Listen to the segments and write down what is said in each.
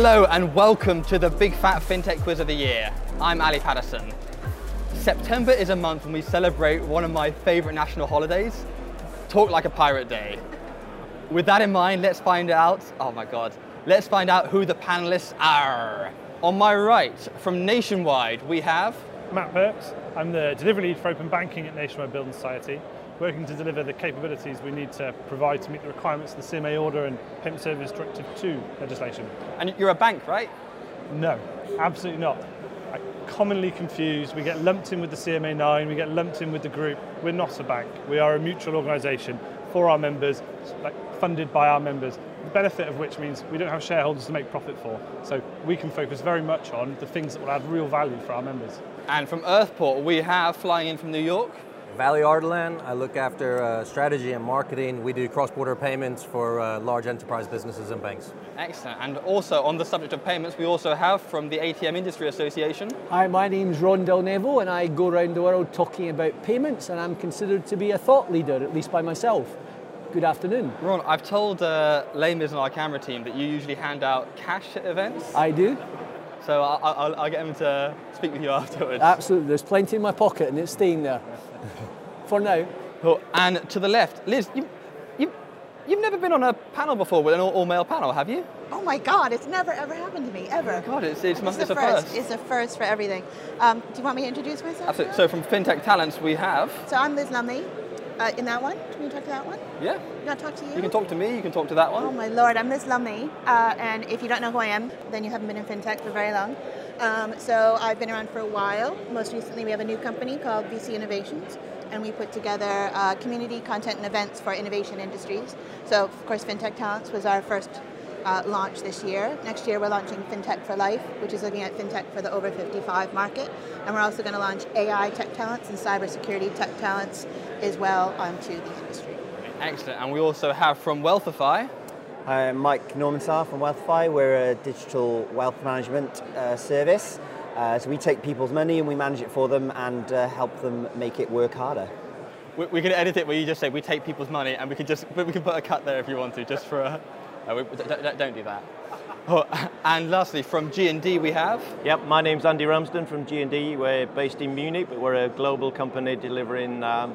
Hello and welcome to the Big Fat FinTech Quiz of the Year. I'm Ali Paterson. September is a month when we celebrate one of my favorite national holidays, Talk Like a Pirate Day. With that in mind, let's find out, oh my God, let's find out who the panelists are. On my right, from Nationwide, we have Matt Perks. I'm the delivery lead for open banking at Nationwide Building Society, working to deliver the capabilities we need to provide to meet the requirements of the CMA order and Payment Service Directive 2 legislation. And you're a bank, right? No, absolutely not. I commonly confused. We get lumped in with the CMA 9, we get lumped in with the group. We're not a bank. We are a mutual organisation for our members, funded by our members. The benefit of which means we don't have shareholders to make profit for. So we can focus very much on the things that will add real value for our members. And from Earthport, we have flying in from New York. Valli Ardalan, I look after uh, strategy and marketing. We do cross-border payments for uh, large enterprise businesses and banks. Excellent. And also on the subject of payments, we also have from the ATM Industry Association. Hi, my name's Ron Delnevo and I go around the world talking about payments and I'm considered to be a thought leader, at least by myself. Good afternoon. Ron, I've told uh, Lamers and our camera team that you usually hand out cash at events. I do. So I'll, I'll, I'll get him to speak with you afterwards. Absolutely. There's plenty in my pocket and it's staying there. For now. Cool. And to the left, Liz, you, you, you've never been on a panel before with an all, all male panel, have you? Oh my God, it's never ever happened to me, ever. Oh God, it's, it's, It's, it's a first. first. It's a first for everything. Um, do you want me to introduce myself? Absolutely. So from FinTech Talents, we have. So I'm Liz Lumley. Uh, in that one, can you talk to that one? Yeah. You want to talk to you? You can talk to me. You can talk to that Oh one. my lord, I'm Liz Lumley, uh, and if you don't know who I am, then you haven't been in fintech for very long. Um, so I've been around for a while. Most recently, we have a new company called VC Innovations, and we put together uh, community content and events for innovation industries. So of course, FinTech Talents was our first uh, launch this year. Next year, we're launching FinTech for Life, which is looking at FinTech for the over 55 market, and we're also going to launch AI tech talents and cybersecurity tech talents as well onto the industry. Excellent. And we also have from Wealthify. Hi, I'm Mike Normansel from Wealthify. We're a digital wealth management uh, service. Uh, so we take people's money and we manage it for them and uh, help them make it work harder. We, we can edit it where you just say we take people's money, and we can just but we can put a cut there if you want to, just for a. Uh, we, don't, don't- don't do that. Oh, and lastly, from G and D we have. Yep, my name's Andy Ramsden from G&D. We're based in Munich, but we're a global company delivering um,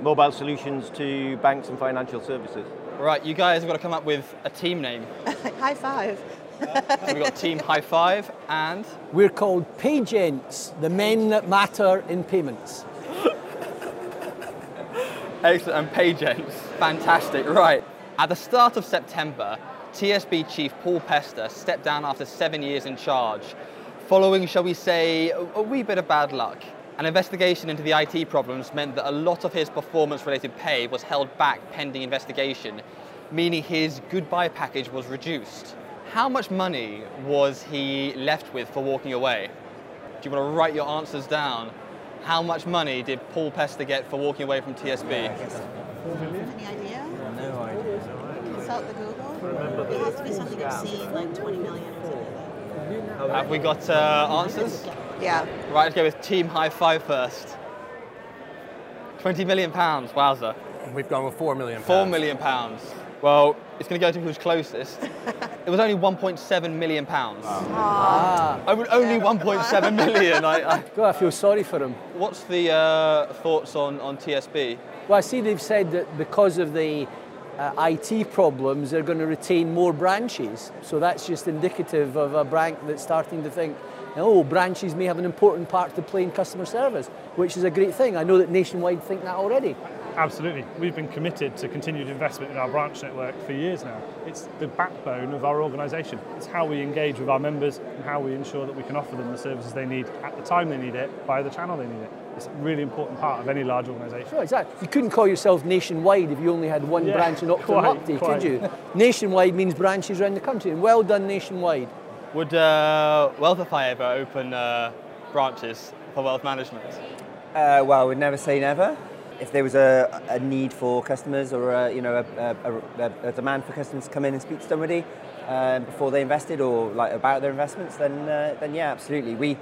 mobile solutions to banks and financial services. Right, you guys have got to come up with a team name. High five. We've got Team High Five and We're called Pay-Gents, the men that matter in payments. Excellent, and Pay-Gents. Fantastic, right. At the start of September, TSB chief Paul Pester stepped down after seven years in charge, following, shall we say, a, a wee bit of bad luck. An investigation into the IT problems meant that a lot of his performance related pay was held back pending investigation, meaning his goodbye package was reduced. How much money was he left with for walking away? Do you want to write your answers down? How much money did Paul Pester get for walking away from TSB? Any idea? No idea. Consult the Google. It has to be something obscene, like 20 million or something like that. Have we got uh, answers? Yeah. Right, let's go with Team High Five first. 20 million pounds, wowza. We've gone with four million. Four pounds. million pounds. Well, it's going to go to who's closest. it was only 1.7 million pounds. Ah. I would only 1.7 million. I, I, God, I feel sorry for him. what's the uh, thoughts on, on TSB? Well, I see they've said that because of the uh, IT problems, they're going to retain more branches. So that's just indicative of a bank that's starting to think, oh, branches may have an important part to play in customer service, which is a great thing. I know that Nationwide think that already. Absolutely. We've been committed to continued investment in our branch network for years now. It's the backbone of our organisation. It's how we engage with our members and how we ensure that we can offer them the services they need at the time they need it, via the channel they need it. It's a really important part of any large organisation. Sure, exactly. You couldn't call yourself nationwide if you only had one Yeah, branch in Optimum quite, quite. could you? Nationwide means branches around the country, and well done, Nationwide. Would uh, Wealthify ever open uh, branches for wealth management? Uh, well, we'd never say never. If there was a, a need for customers or a, you know a, a, a, demand for customers to come in and speak to somebody um, before they invested or like about their investments, then uh, then yeah, absolutely. We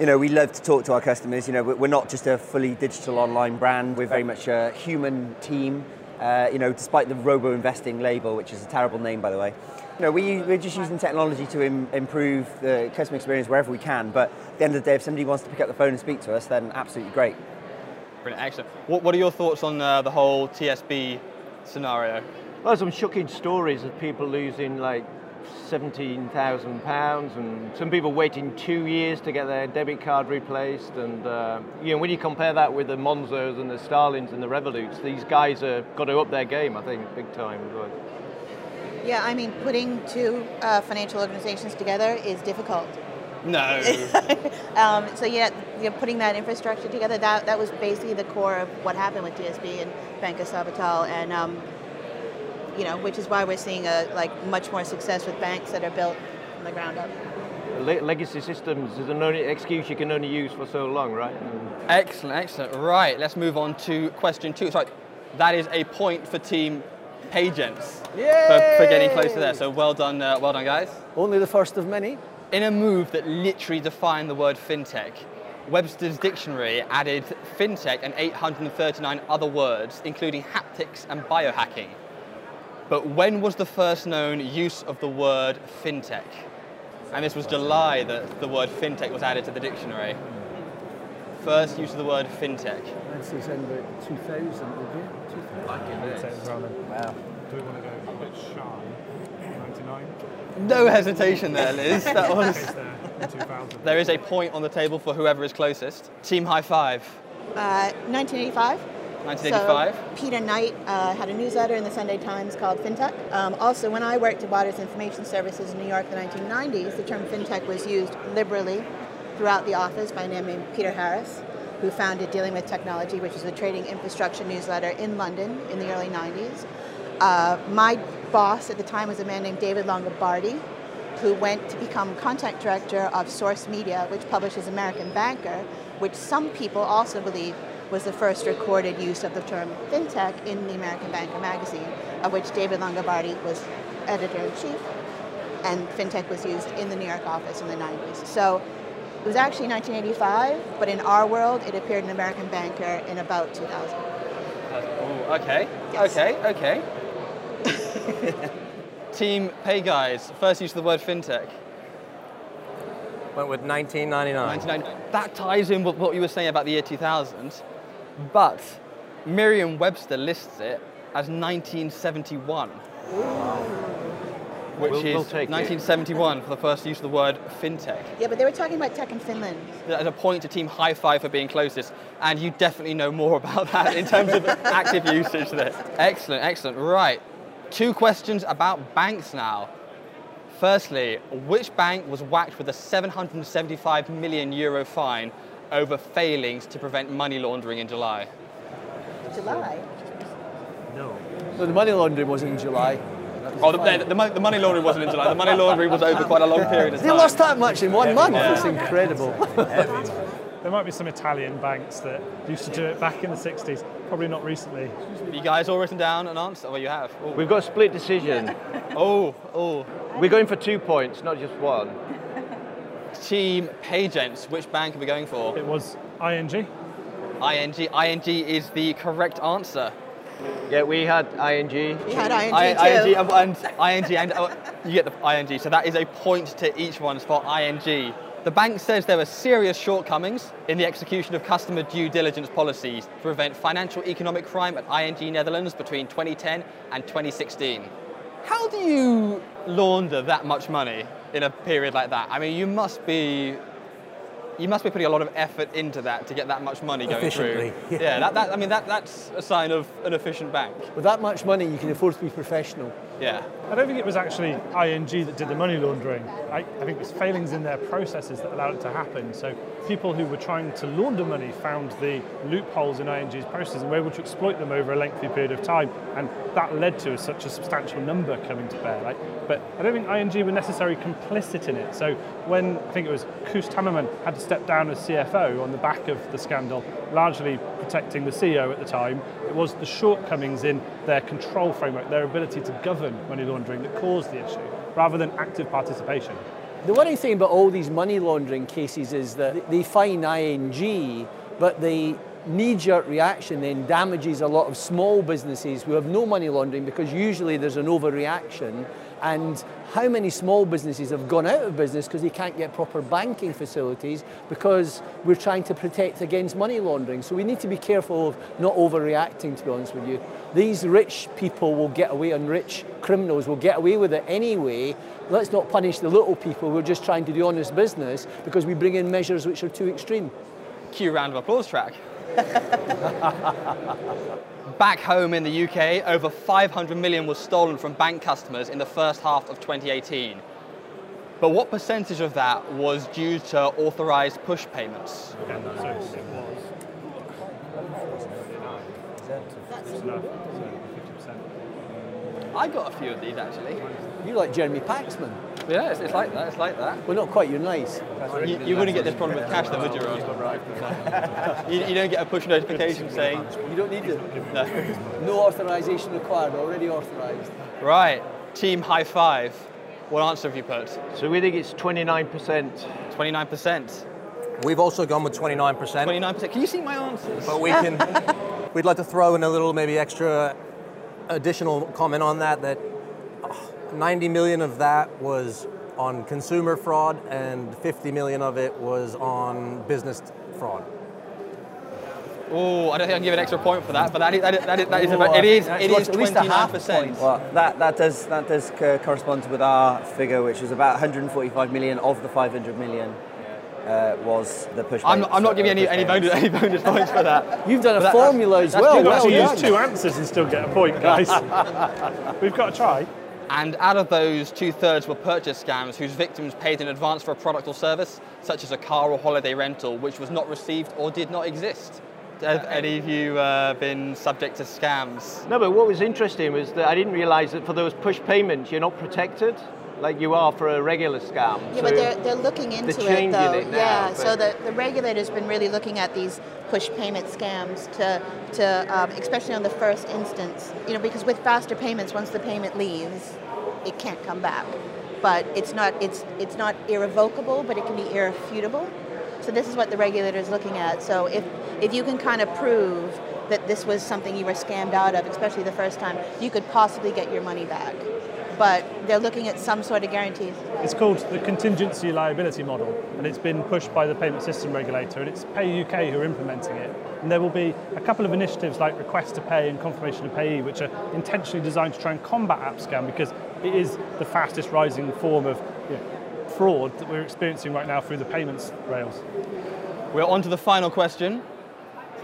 you know we love to talk to our customers. You know we- we're not just a fully digital online brand. We're very much a human team. Uh, you know, despite the robo investing label, which is a terrible name, by the way. You know, we, we're just using technology to Im- improve the customer experience wherever we can. But at the end of the day, if somebody wants to pick up the phone and speak to us, then absolutely great. Brilliant, excellent. What, what are your thoughts on uh, the whole TSB scenario? Well, some shocking stories of people losing like seventeen thousand pounds, and some people waiting two years to get their debit card replaced. And uh, you know, when you compare that with the Monzos and the Starlings and the Revoluts, these guys have got to up their game. I think big time. Yeah, I mean, putting two uh, financial organizations together is difficult. No. um, so yeah, you're putting that infrastructure together. That that was basically the core of what happened with TSB and Banco Sabadell, and um, you know, which is why we're seeing a like much more success with banks that are built from the ground up. Le- legacy systems is an only excuse you can only use for so long, right? excellent, excellent. Right, let's move on to question two. Sorry, that is a point for Team Pay-Gents for, for getting closer there. So well done, uh, well done, guys. Only the first of many. In a move that literally defined the word fintech, Webster's dictionary added fintech and 839 other words, including haptics and biohacking. But when was the first known use of the word fintech? And this was July that the word fintech was added to the dictionary. First use of the word fintech. I'd say it's 2000, would you? 2000? I'd it's. Wow. Do we want to go a bit shy? 99? No hesitation there, Liz. That was. Is there in 2000? There is a point on the table for whoever is closest. Team high five. Uh, 1985. 1985. So Peter Knight uh, had a newsletter in the Sunday Times called FinTech. Um, also, when I worked at Waters Information Services in New York in the 1990s, the term FinTech was used liberally throughout the office by a man named Peter Harris, who founded Dealing with Technology, which is a trading infrastructure newsletter in London in the early 90s. Uh, my boss at the time was a man named David Longobardi, who went to become content director of Source Media, which publishes American Banker, which some people also believe was the first recorded use of the term fintech in the American Banker magazine, of which David Longobardi was editor in chief, and fintech was used in the New York office in the 90s. So it was actually 1985, but in our world, it appeared in American Banker in about 2000. Uh, ooh, okay. Yes. Okay. Okay. Team Pay Guys. First use of the word fintech. Went with 1999. 99. That ties in with what you were saying about the year 2000, but Merriam-Webster lists it as 1971. Which We'll- is we'll take it. 1971 for the first use of the word fintech. Yeah, but they were talking about tech in Finland. As a point to Team High Five for being closest, and you definitely know more about that in terms of active usage there. Excellent, excellent. Right, two questions about banks now. Firstly, which bank was whacked with a 775 million euro fine over failings to prevent money laundering in July? July. No. No, the money laundering was in July. Oh, the, the, the, mon- the money laundering wasn't in July. The money laundering was over quite a long period of They lost that much in one month. It's incredible. There might be some Italian banks that used to do it back in the 60s, probably not recently. You guys all written down an answer? Well, oh, you have. Oh, We've got a split decision. oh. oh. We're going for two points, not just one. Team Pay-Gents, which bank are we going for? It was ING. ING. ING is the correct answer. Yeah, we had ING. We had ING I, too. ING and, and ING and oh, you get the ING. So that is a point to each one for ING. The bank says there were serious shortcomings in the execution of customer due diligence policies to prevent financial economic crime at ING Netherlands between 2010 and 2016. How do you launder that much money in a period like that? I mean, you must be you must be putting a lot of effort into that to get that much money going Efficiently, through. yeah. Yeah, that, that, I mean that, that's a sign of an efficient bank. With that much money, you can afford to be professional. Yeah. I don't think it was actually ING that did the money laundering. I, I think it was failings in their processes that allowed it to happen. So people who were trying to launder money found the loopholes in ING's processes and were able to exploit them over a lengthy period of time. And that led to such a substantial number coming to bear. Right? But I don't think ING were necessarily complicit in it. So when I think it was Koos Timmerman had to step down as CFO on the back of the scandal, largely protecting the CEO at the time, it was the shortcomings in their control framework, their ability to govern money laundering that caused the issue, rather than active participation. The worrying thing about all these money laundering cases is that they fine ING, but they knee-jerk reaction then damages a lot of small businesses who have no money laundering because usually there's an overreaction and how many small businesses have gone out of business because they can't get proper banking facilities because we're trying to protect against money laundering. So we need to be careful of not overreacting, to be honest with you. These rich people will get away, and rich criminals will get away with it anyway. Let's not punish the little people who are just trying to do honest business because we bring in measures which are too extreme. Cue round of applause track. Back home in the UK, over 500 million was stolen from bank customers in the first half of 2018. But what percentage of that was due to authorized push payments? Okay, so it was. Enough. So 50%. I got a few of these actually. You're like Jeremy Paxman. Yeah, it's, it's like that. It's like that. Well, not quite, you're nice. You, you wouldn't get this problem with cash, though, would you, Ron? you, you don't get a push notification saying You don't need it. no. No authorization required, already authorized. Right, team high five. What answer have you put? So we think it's 29%. 29%. We've also gone with 29%. 29%. Can you see my answers? But we can, we'd like to throw in a little maybe extra additional comment on that, that uh, 90 million of that was on consumer fraud and 50 million of it was on business fraud. Oh, I don't think I can give an extra point for that, but that is, that is, that is, that is about, it is, it is At least a half 29%. Well, that, that does that does co- correspond with our figure, which was about 145 million of the 500 million uh, was the push. I'm not, I'm not payments, giving any, any, bonus, any bonus points for that. You've done a that- formula as that's well. You've actually done. used two answers and still get a point, guys. We've got to try. And out of those, two thirds were purchase scams whose victims paid in advance for a product or service, such as a car or holiday rental, which was not received or did not exist. Have any of you uh, been subject to scams? No, but what was interesting was that I didn't realize that for those push payments, you're not protected like you are for a regular scam. Yeah, So- but they're, they're looking into it changing though. it now, yeah, so the, the regulator's been really looking at these push payment scams to, to um, especially on the first instance, you know, because with faster payments, once the payment leaves, it can't come back. But it's not, it's, it's not irrevocable, but it can be irrefutable. So this is what the regulator is looking at. So if, if you can kind of prove that this was something you were scammed out of, especially the first time, you could possibly get your money back. But they're looking at some sort of guarantees. It's called the contingency liability model, and it's been pushed by the payment system regulator, and it's Pay UK who are implementing it. And there will be a couple of initiatives like Request to Pay and Confirmation of Payee, which are intentionally designed to try and combat app scam because it is the fastest rising form of you know, fraud that we're experiencing right now through the payments rails. We're on to the final question.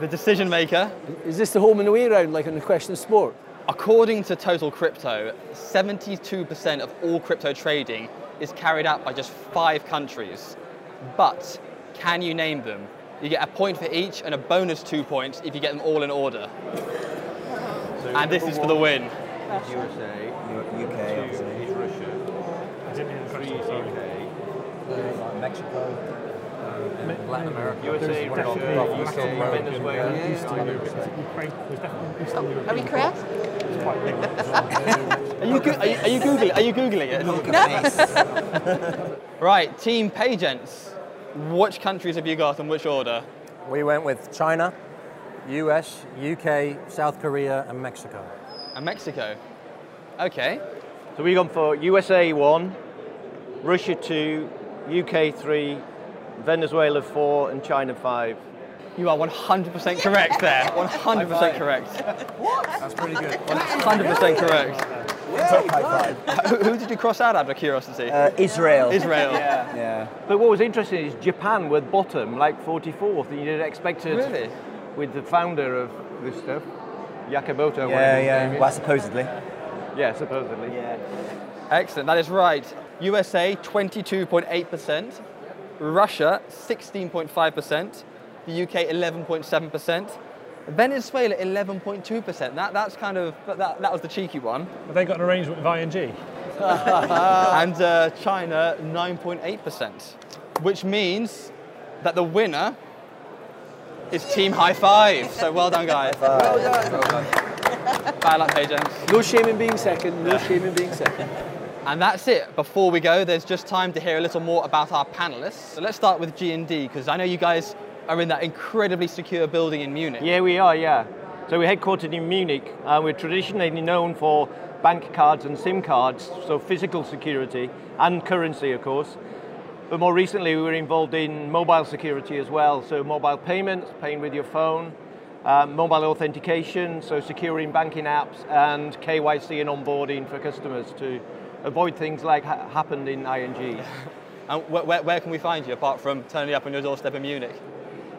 The decision maker. Is this the home and away round like on the question of sport? According to Total Crypto, 72% of all crypto trading is carried out by just five countries. But can you name them? You get a point for each and a bonus two points if you get them all in order. And this is for the win. USA, U- UK, obviously. is Russia, I didn't hear the question, sorry. Mexico, Latin America. USA, Russia, UK, Venezuela. Ukraine was definitely Eastern Europe. Are we correct? It's quite big. Are you, go- are you, are you googling? Are you googling it? right, Team Pay-Gents. Which countries have you got and which order? We went with China, US, UK, South Korea, and Mexico. And Mexico. Okay. So we've gone for USA 1, Russia 2, UK 3, Venezuela 4, and China 5. You are 100% correct there. 100% correct. What? That's pretty good. 100% correct. Who, who did you cross out out of curiosity? Uh, Israel. Israel. Yeah. yeah. But what was interesting is Japan were bottom, like 44th, and you didn't expect it Really? with the founder of this stuff, Yakamoto. Yeah, yeah. Well, supposedly. yeah, supposedly. Yeah. Excellent, that is right. USA 22.8%, Russia 16.5%, the UK 11.7%, Venezuela 11.2%. That, that's kind of, that, that was the cheeky one. Have they got an arrangement with ING? and uh, China 9.8%, which means that the winner is Team High Five. So well done, guys. Well done. Bad luck, hey James. No shame in being second, no shame in being second. And that's it. Before we go, there's just time to hear a little more about our panelists. So let's start with G&D because I know you guys are in that incredibly secure building in Munich. Yeah, we are, yeah. So we're headquartered in Munich. Uh, we're traditionally known for bank cards and SIM cards, so physical security and currency, of course. But more recently, we were involved in mobile security as well. So mobile payments, paying with your phone, um, mobile authentication, so securing banking apps, and KYC and onboarding for customers to avoid things like ha- happened in ING. And wh- where, where can we find you apart from turning up on your doorstep in Munich?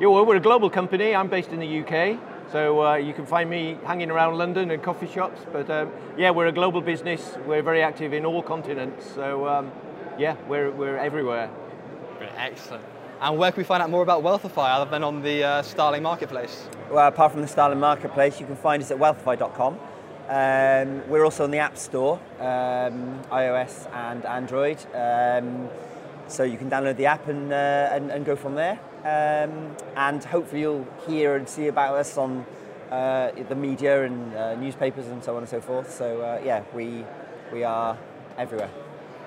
Yeah, well, we're a global company. I'm based in the UK, so uh, you can find me hanging around London and coffee shops. But um, yeah, we're a global business. We're very active in all continents. So um, yeah, we're, we're everywhere. Excellent. And where can we find out more about Wealthify other than on the uh, Starling Marketplace? Well, apart from the Starling Marketplace, you can find us at wealthify.com. Um, we're also on the App Store, um, iOS and Android. So you can download the app and, uh, and, and, go from there. Um, and hopefully you'll hear and see about us on uh, the media and uh, newspapers and so on and so forth. So uh, yeah, we, we are everywhere.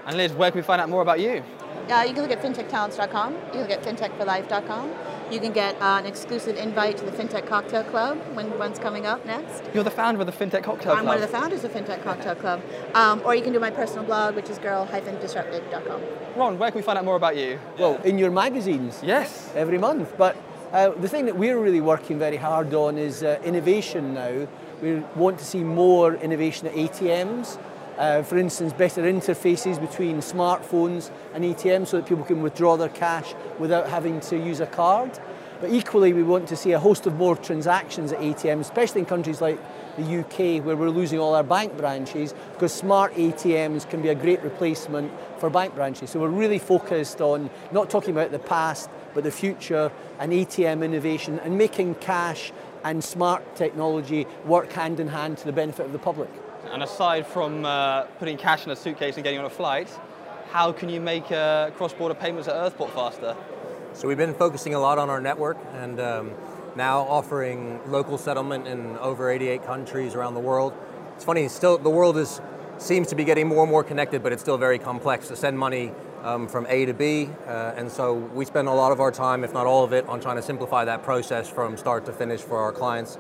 And Liz, where can we find out more about you? Uh, you can look at fintechtalents.com. You can look at fintechforlife.com. You can get uh, an exclusive invite to the FinTech Cocktail Club when one's coming up next. You're the founder of the FinTech Cocktail Club. I'm one of the founders of FinTech Cocktail Club. Um, or you can do my personal blog, which is girl-disrupted.com. Ron, where can we find out more about you? Well, in your magazines. Yes. Every month. But uh, the thing that we're really working very hard on is uh, innovation now. We want to see more innovation at ATMs. Uh, for instance, better interfaces between smartphones and ATMs so that people can withdraw their cash without having to use a card. But equally, we want to see a host of more transactions at ATMs, especially in countries like the UK, where we're losing all our bank branches, because smart ATMs can be a great replacement for bank branches. So we're really focused on not talking about the past, but the future and ATM innovation and making cash and smart technology work hand in hand to the benefit of the public. And aside from uh, putting cash in a suitcase and getting on a flight, how can you make uh, cross-border payments at Earthport faster? So we've been focusing a lot on our network and um, now offering local settlement in over 88 countries around the world. It's funny, still the world is seems to be getting more and more connected, but it's still very complex to send money um, from A to B. Uh, and so we spend a lot of our time, if not all of it, on trying to simplify that process from start to finish for our clients.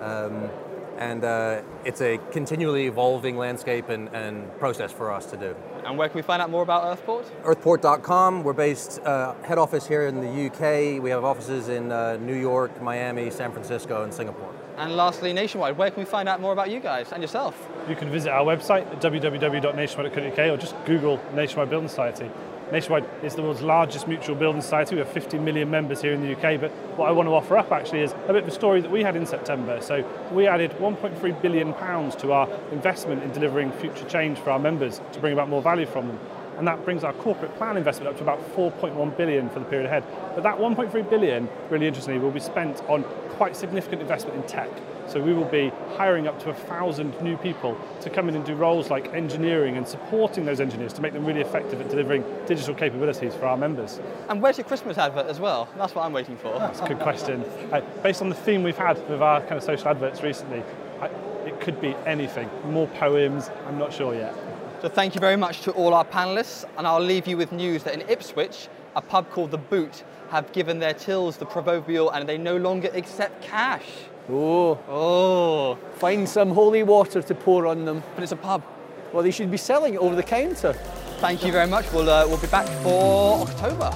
Um, and uh, it's a continually evolving landscape and, and, process for us to do. And where can we find out more about Earthport? Earthport.com. We're based uh, head office here in the UK. We have offices in uh, New York, Miami, San Francisco, and Singapore. And lastly, Nationwide. Where can we find out more about you guys and yourself? You can visit our website at www.nationwide.co.uk or just Google Nationwide Building Society. Nationwide is the world's largest mutual building society. We have 50 million members here in the UK. But what I want to offer up actually is a bit of a story that we had in September. So we added 1.3 billion pounds to our investment in delivering future change for our members to bring about more value from them. And that brings our corporate plan investment up to about 4.1 billion for the period ahead. But that 1.3 billion, really interestingly, will be spent on quite significant investment in tech. So we will be hiring up to a thousand new people to come in and do roles like engineering and supporting those engineers to make them really effective at delivering digital capabilities for our members. And where's your Christmas advert as well? That's what I'm waiting for. That's a good question. Uh, based on the theme we've had with our kind of social adverts recently, I, it could be anything. More poems, I'm not sure yet. So thank you very much to all our panelists, and I'll leave you with news that in Ipswich, a pub called The Boot have given their tills the proverbial and they no longer accept cash. Oh, oh. Find some holy water to pour on them. But it's a pub. Well, they should be selling it over the counter. Thank you very much. We'll, uh, we'll be back for October.